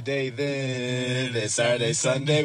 Friday then, then Saturday, Sunday.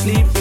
sleep.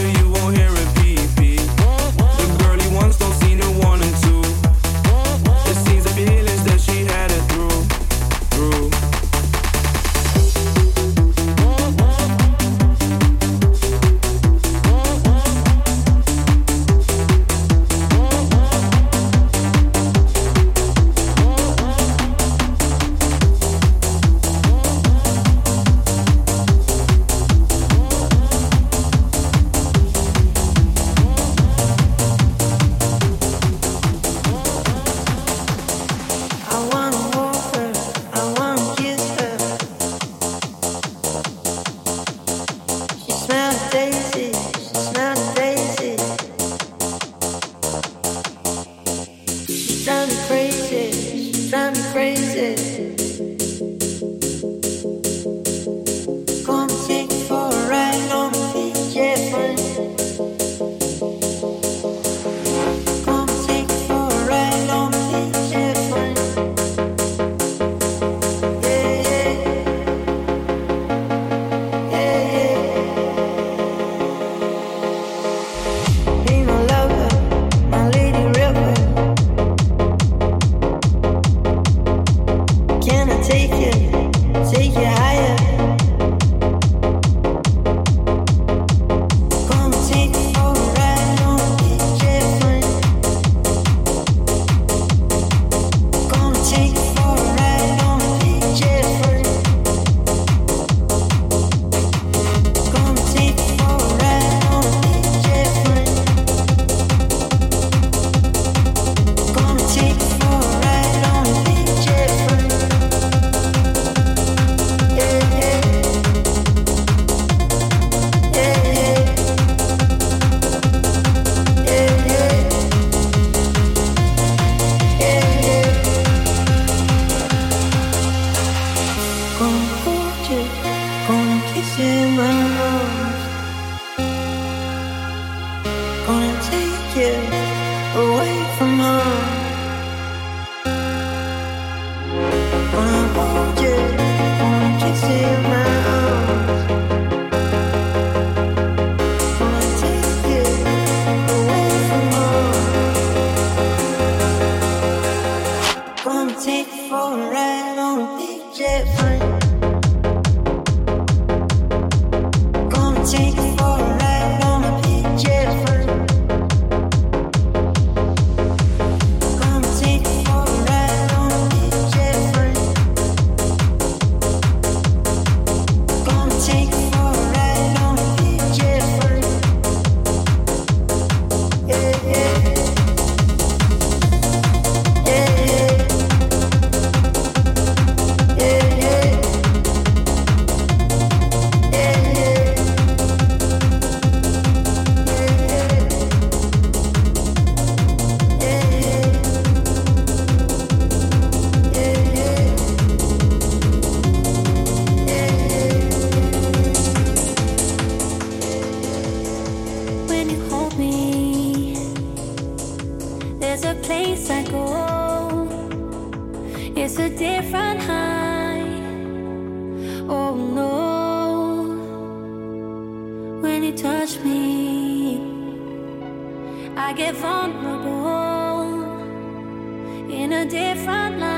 get vulnerable in a different light.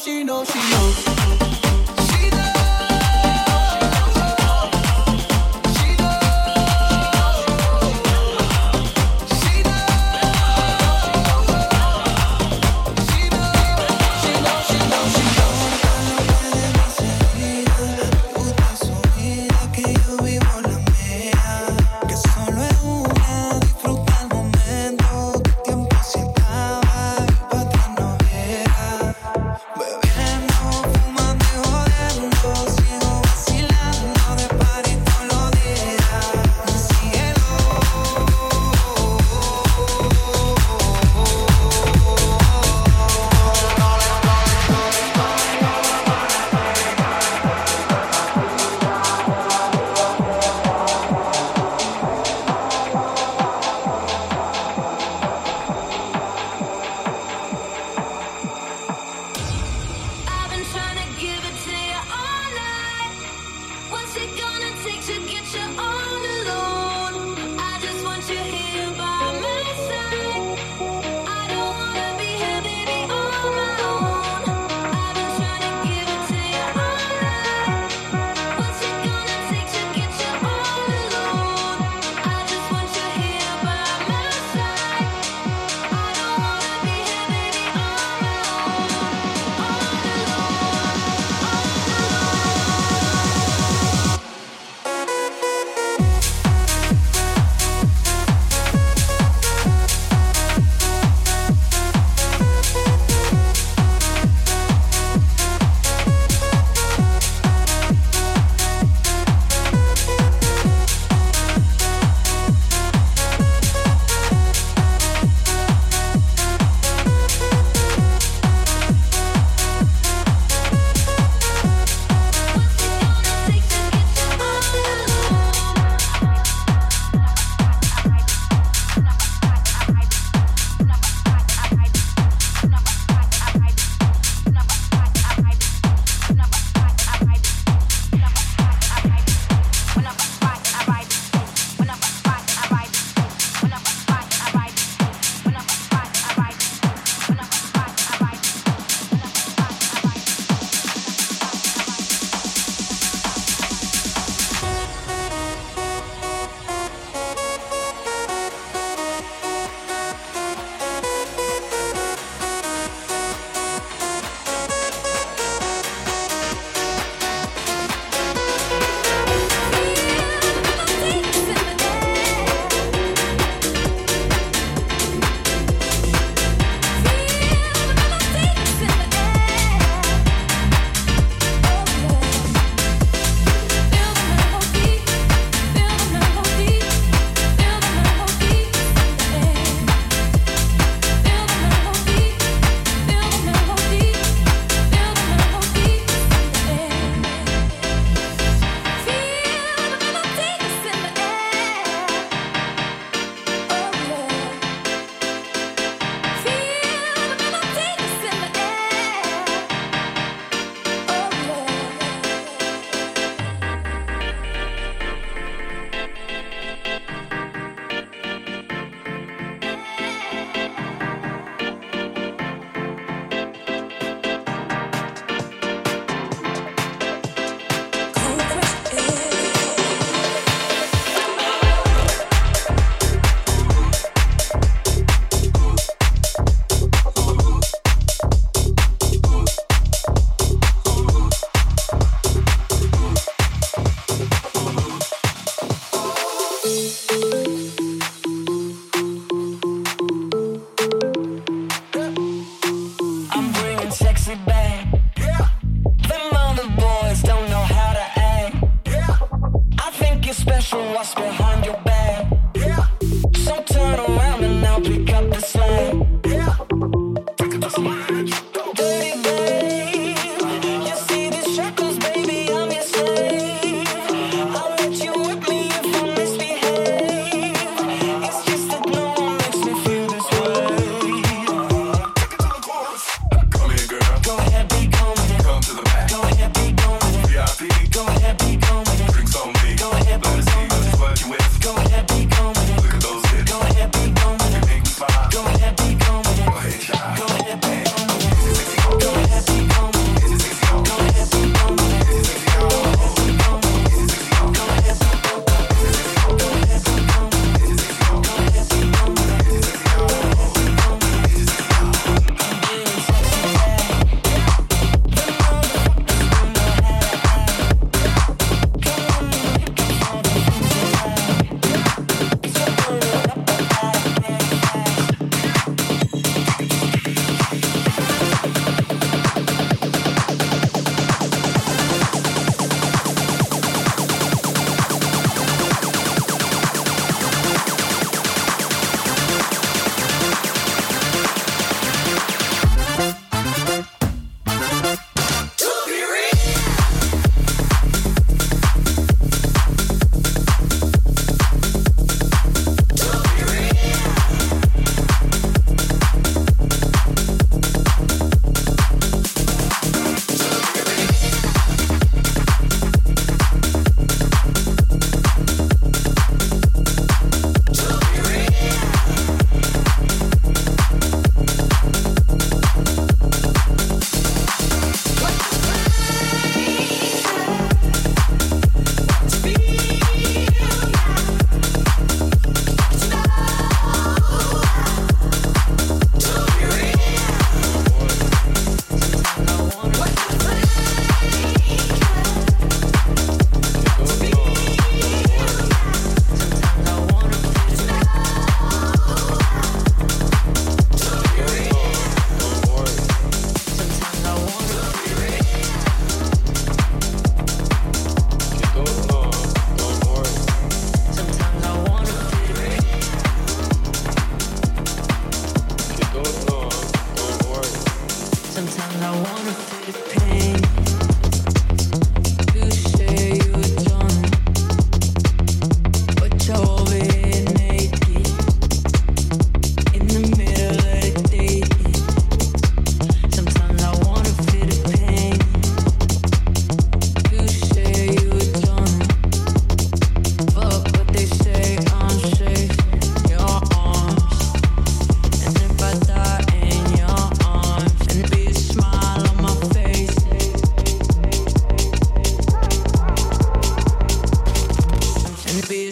she know, she know.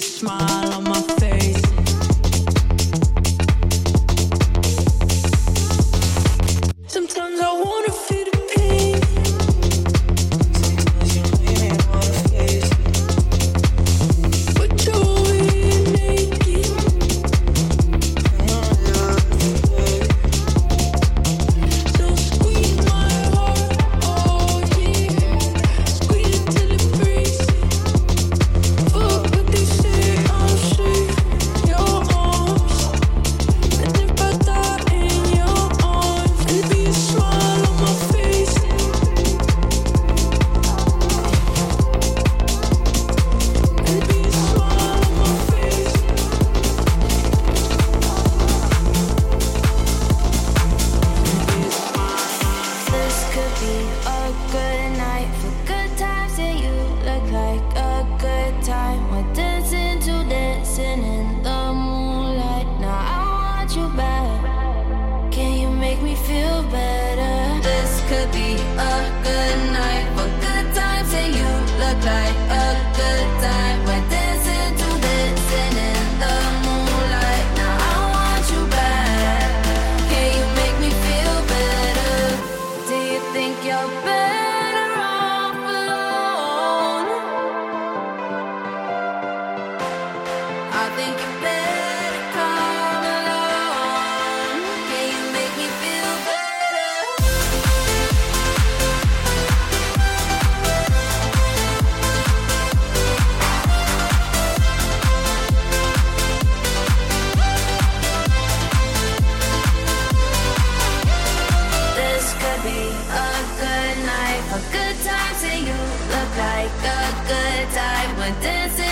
smile on my face. dancing.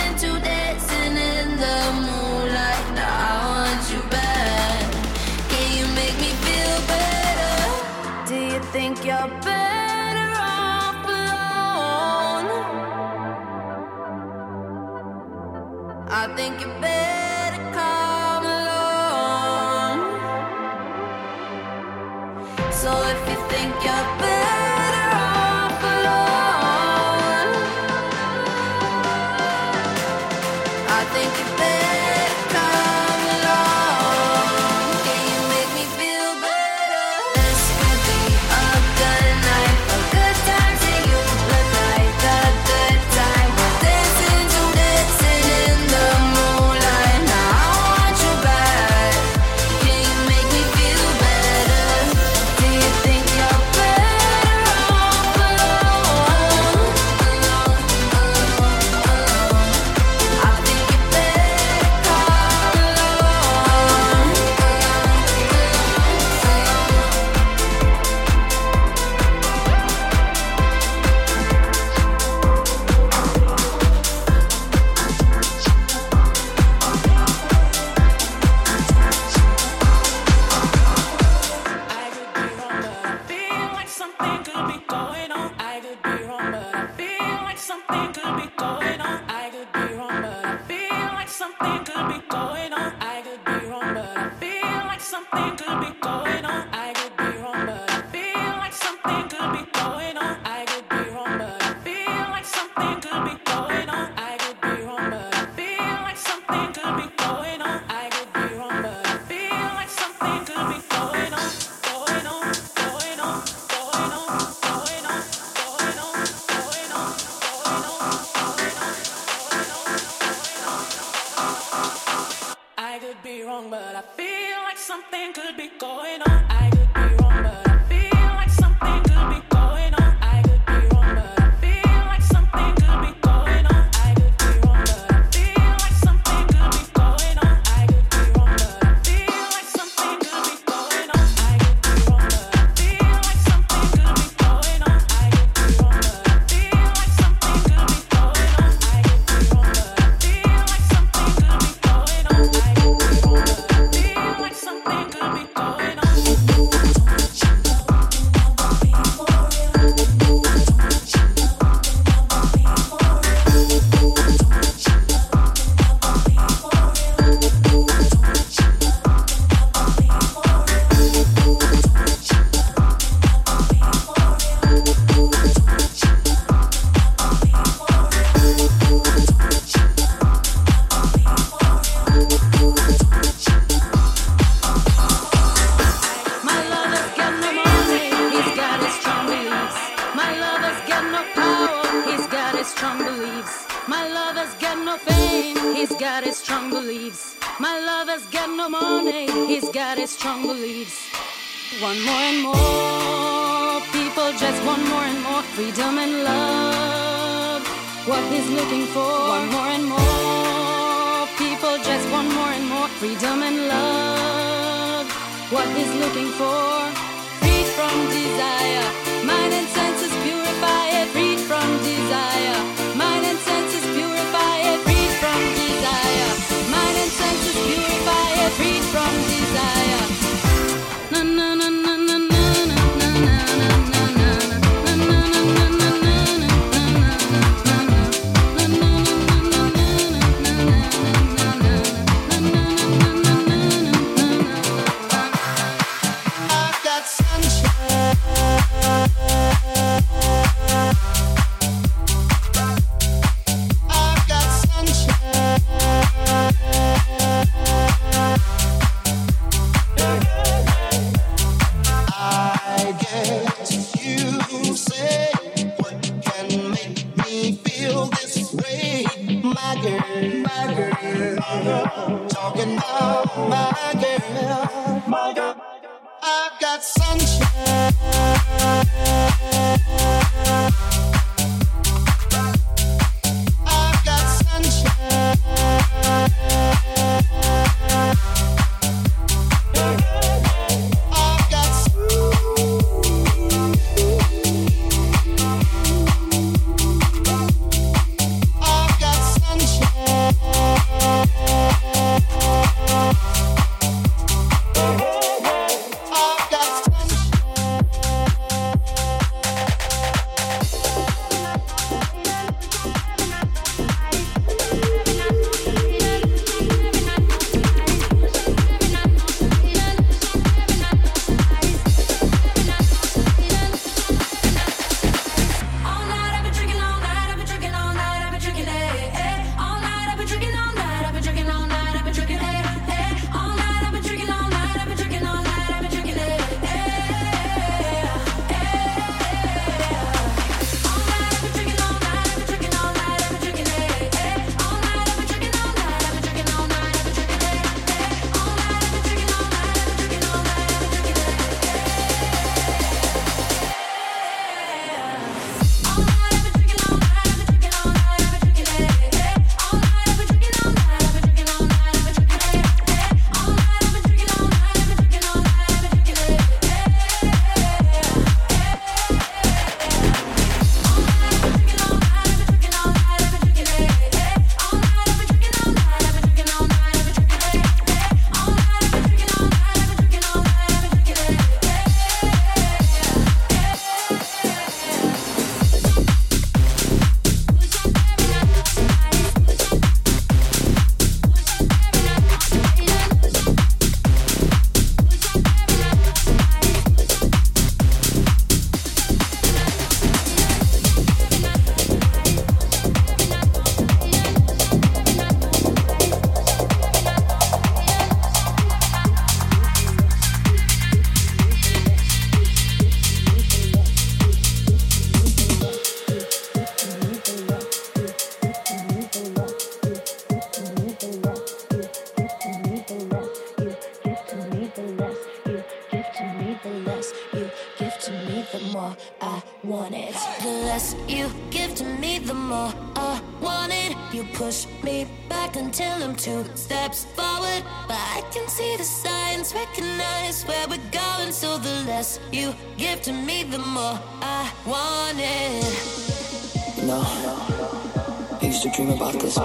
Dream about this.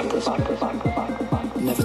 Never